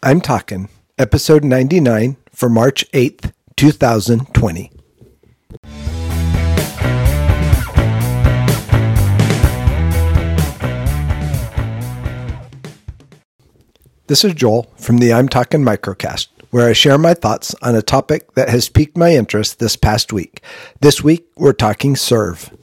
I'm talking episode 99 for March 8th, 2020. This is Joel from the I'm Talking Microcast, where I share my thoughts on a topic that has piqued my interest this past week. This week, we're talking serve.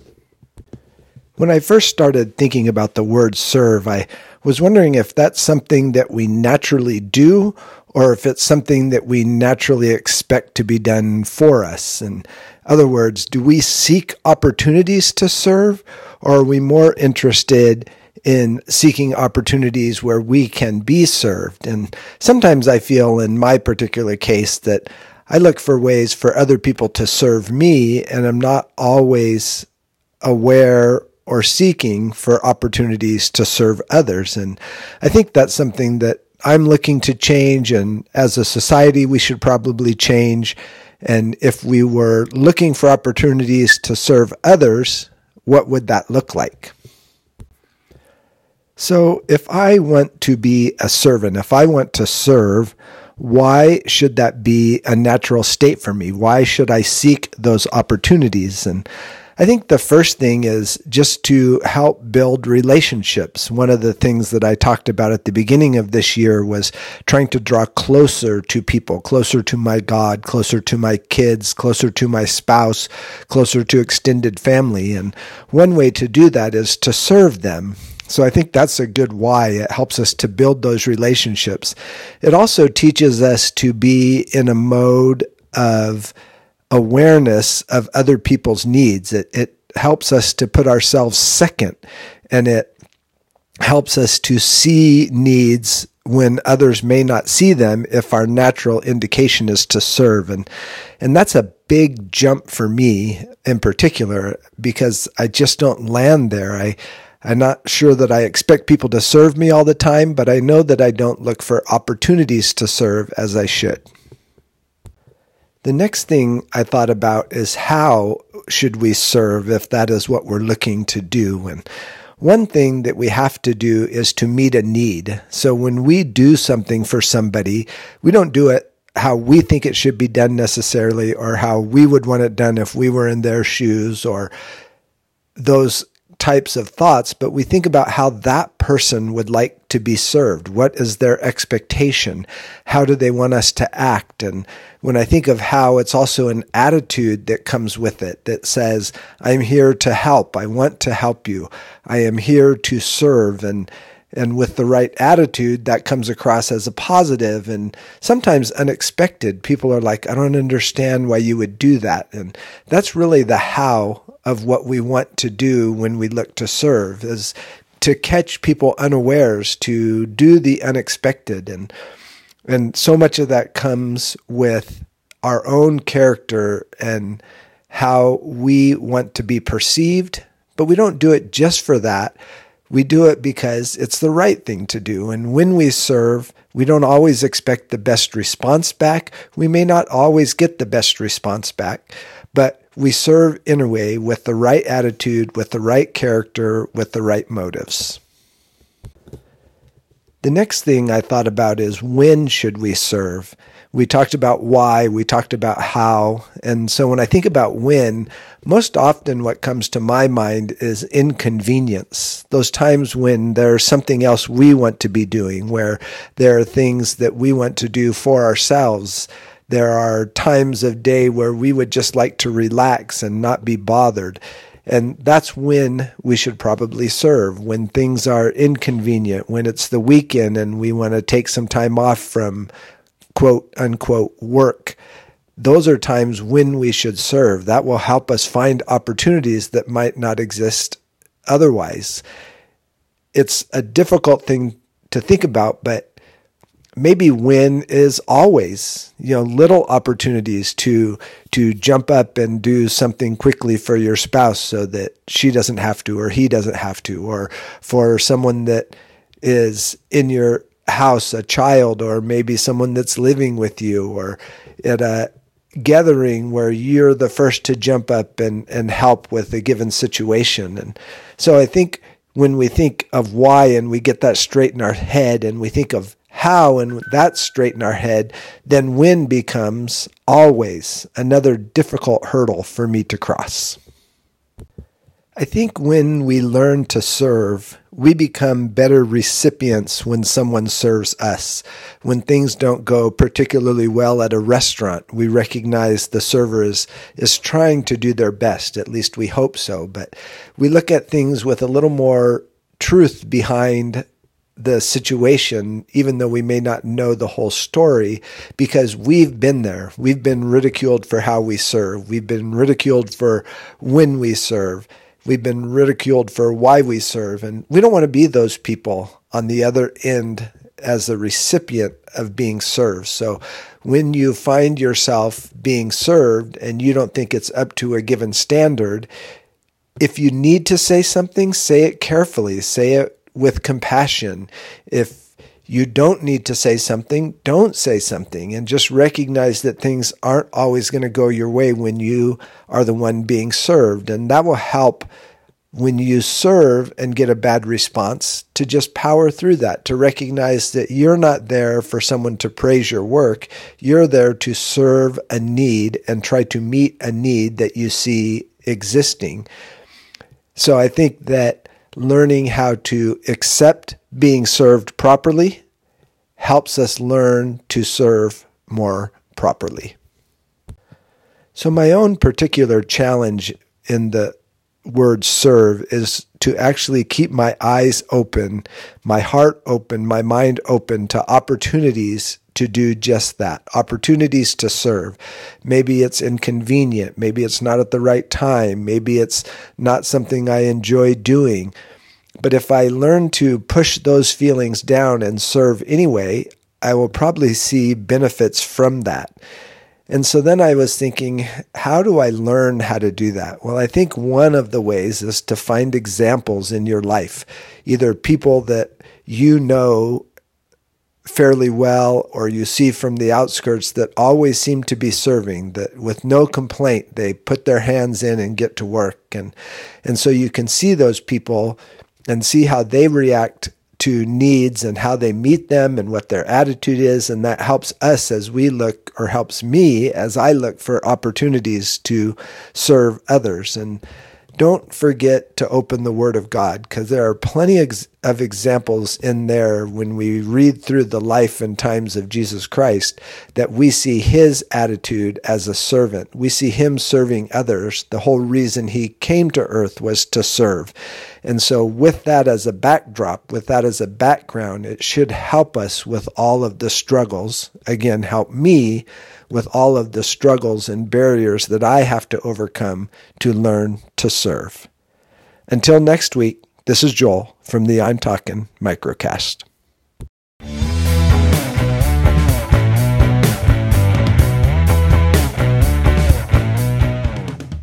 When I first started thinking about the word serve, I was wondering if that's something that we naturally do or if it's something that we naturally expect to be done for us. In other words, do we seek opportunities to serve or are we more interested in seeking opportunities where we can be served? And sometimes I feel in my particular case that I look for ways for other people to serve me and I'm not always aware or seeking for opportunities to serve others. And I think that's something that I'm looking to change. And as a society, we should probably change. And if we were looking for opportunities to serve others, what would that look like? So, if I want to be a servant, if I want to serve, why should that be a natural state for me? Why should I seek those opportunities? And I think the first thing is just to help build relationships. One of the things that I talked about at the beginning of this year was trying to draw closer to people, closer to my God, closer to my kids, closer to my spouse, closer to extended family. And one way to do that is to serve them. So I think that's a good why. It helps us to build those relationships. It also teaches us to be in a mode of awareness of other people's needs. It, it helps us to put ourselves second and it helps us to see needs when others may not see them if our natural indication is to serve. And and that's a big jump for me in particular because I just don't land there. I I'm not sure that I expect people to serve me all the time but I know that I don't look for opportunities to serve as I should the next thing I thought about is how should we serve if that is what we're looking to do? And one thing that we have to do is to meet a need. So when we do something for somebody, we don't do it how we think it should be done necessarily or how we would want it done if we were in their shoes or those types of thoughts, but we think about how that person would like to be served. What is their expectation? How do they want us to act? And when I think of how, it's also an attitude that comes with it that says, I'm here to help. I want to help you. I am here to serve. And and with the right attitude, that comes across as a positive and sometimes unexpected. People are like, I don't understand why you would do that. And that's really the how of what we want to do when we look to serve is to catch people unawares, to do the unexpected. And, and so much of that comes with our own character and how we want to be perceived, but we don't do it just for that. We do it because it's the right thing to do. And when we serve, we don't always expect the best response back. We may not always get the best response back, but we serve in a way with the right attitude, with the right character, with the right motives. The next thing I thought about is when should we serve? We talked about why, we talked about how. And so when I think about when, most often what comes to my mind is inconvenience. Those times when there's something else we want to be doing, where there are things that we want to do for ourselves there are times of day where we would just like to relax and not be bothered. And that's when we should probably serve, when things are inconvenient, when it's the weekend and we want to take some time off from quote unquote work. Those are times when we should serve. That will help us find opportunities that might not exist otherwise. It's a difficult thing to think about, but maybe when is always you know little opportunities to to jump up and do something quickly for your spouse so that she doesn't have to or he doesn't have to. Or for someone that is in your house a child or maybe someone that's living with you or at a gathering where you're the first to jump up and and help with a given situation. And so i think when we think of why and we get that straight in our head and we think of how and that's straight in our head, then when becomes always another difficult hurdle for me to cross. I think when we learn to serve, we become better recipients when someone serves us. When things don't go particularly well at a restaurant, we recognize the server is, is trying to do their best. At least we hope so. But we look at things with a little more truth behind the situation, even though we may not know the whole story, because we've been there. We've been ridiculed for how we serve. We've been ridiculed for when we serve. We've been ridiculed for why we serve. And we don't want to be those people on the other end as a recipient of being served. So when you find yourself being served and you don't think it's up to a given standard, if you need to say something, say it carefully, say it with compassion. If you don't need to say something, don't say something and just recognize that things aren't always going to go your way when you are the one being served. And that will help when you serve and get a bad response to just power through that, to recognize that you're not there for someone to praise your work. You're there to serve a need and try to meet a need that you see existing. So I think that learning how to accept being served properly helps us learn to serve more properly. So, my own particular challenge in the word serve is to actually keep my eyes open, my heart open, my mind open to opportunities to do just that opportunities to serve. Maybe it's inconvenient. Maybe it's not at the right time. Maybe it's not something I enjoy doing. But if I learn to push those feelings down and serve anyway, I will probably see benefits from that. And so then I was thinking, how do I learn how to do that? Well, I think one of the ways is to find examples in your life, either people that you know fairly well or you see from the outskirts that always seem to be serving that with no complaint they put their hands in and get to work and and so you can see those people and see how they react to needs and how they meet them and what their attitude is. And that helps us as we look, or helps me as I look for opportunities to serve others. And don't forget to open the Word of God because there are plenty of examples in there when we read through the life and times of Jesus Christ that we see his attitude as a servant. We see him serving others. The whole reason he came to earth was to serve. And so, with that as a backdrop, with that as a background, it should help us with all of the struggles. Again, help me with all of the struggles and barriers that I have to overcome to learn to serve. Until next week, this is Joel from the I'm Talking Microcast.